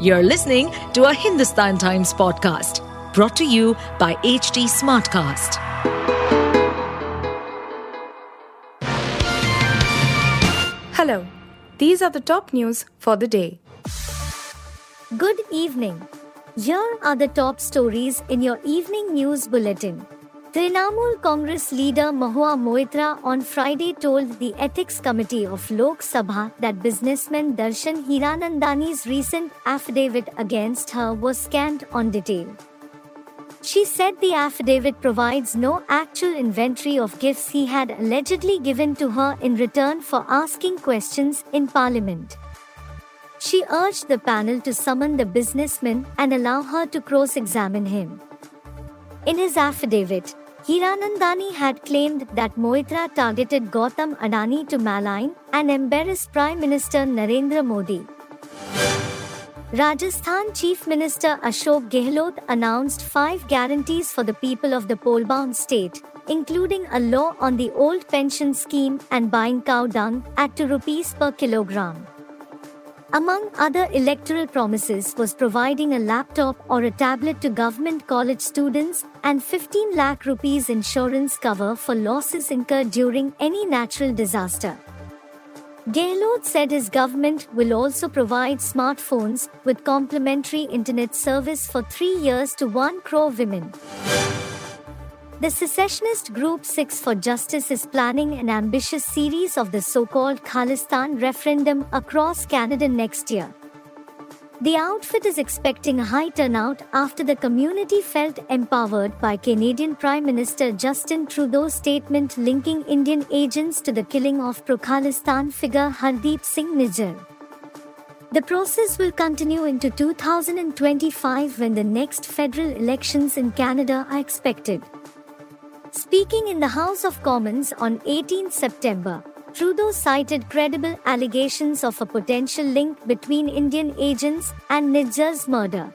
You're listening to a Hindustan Times podcast brought to you by HT Smartcast. Hello, these are the top news for the day. Good evening. Here are the top stories in your evening news bulletin. Trinamool Congress leader Mahua Moitra on Friday told the Ethics Committee of Lok Sabha that businessman Darshan Hiranandani's recent affidavit against her was scanned on detail. She said the affidavit provides no actual inventory of gifts he had allegedly given to her in return for asking questions in Parliament. She urged the panel to summon the businessman and allow her to cross examine him. In his affidavit, Hiranandani had claimed that Moitra targeted Gautam Adani to malign and embarrass Prime Minister Narendra Modi. Rajasthan Chief Minister Ashok Gehlot announced five guarantees for the people of the poll-bound state, including a law on the old pension scheme and buying cow dung at 2 rupees per kilogram. Among other electoral promises was providing a laptop or a tablet to government college students and 15 lakh rupees insurance cover for losses incurred during any natural disaster. Gehlot said his government will also provide smartphones with complimentary internet service for 3 years to 1 crore women. The secessionist group Sikhs for Justice is planning an ambitious series of the so called Khalistan referendum across Canada next year. The outfit is expecting a high turnout after the community felt empowered by Canadian Prime Minister Justin Trudeau's statement linking Indian agents to the killing of pro Khalistan figure Hardeep Singh Nijjar. The process will continue into 2025 when the next federal elections in Canada are expected. Speaking in the House of Commons on 18 September, Trudeau cited credible allegations of a potential link between Indian agents and Nijjar's murder.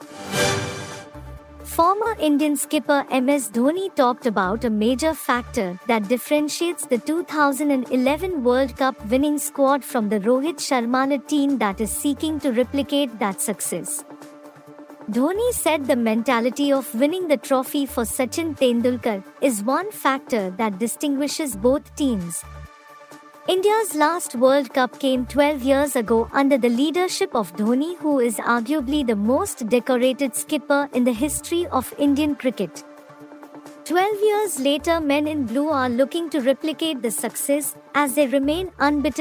Former Indian skipper MS Dhoni talked about a major factor that differentiates the 2011 World Cup winning squad from the Rohit Sharma team that is seeking to replicate that success. Dhoni said the mentality of winning the trophy for Sachin Tendulkar is one factor that distinguishes both teams. India's last World Cup came 12 years ago under the leadership of Dhoni, who is arguably the most decorated skipper in the history of Indian cricket. 12 years later, men in blue are looking to replicate the success as they remain unbeaten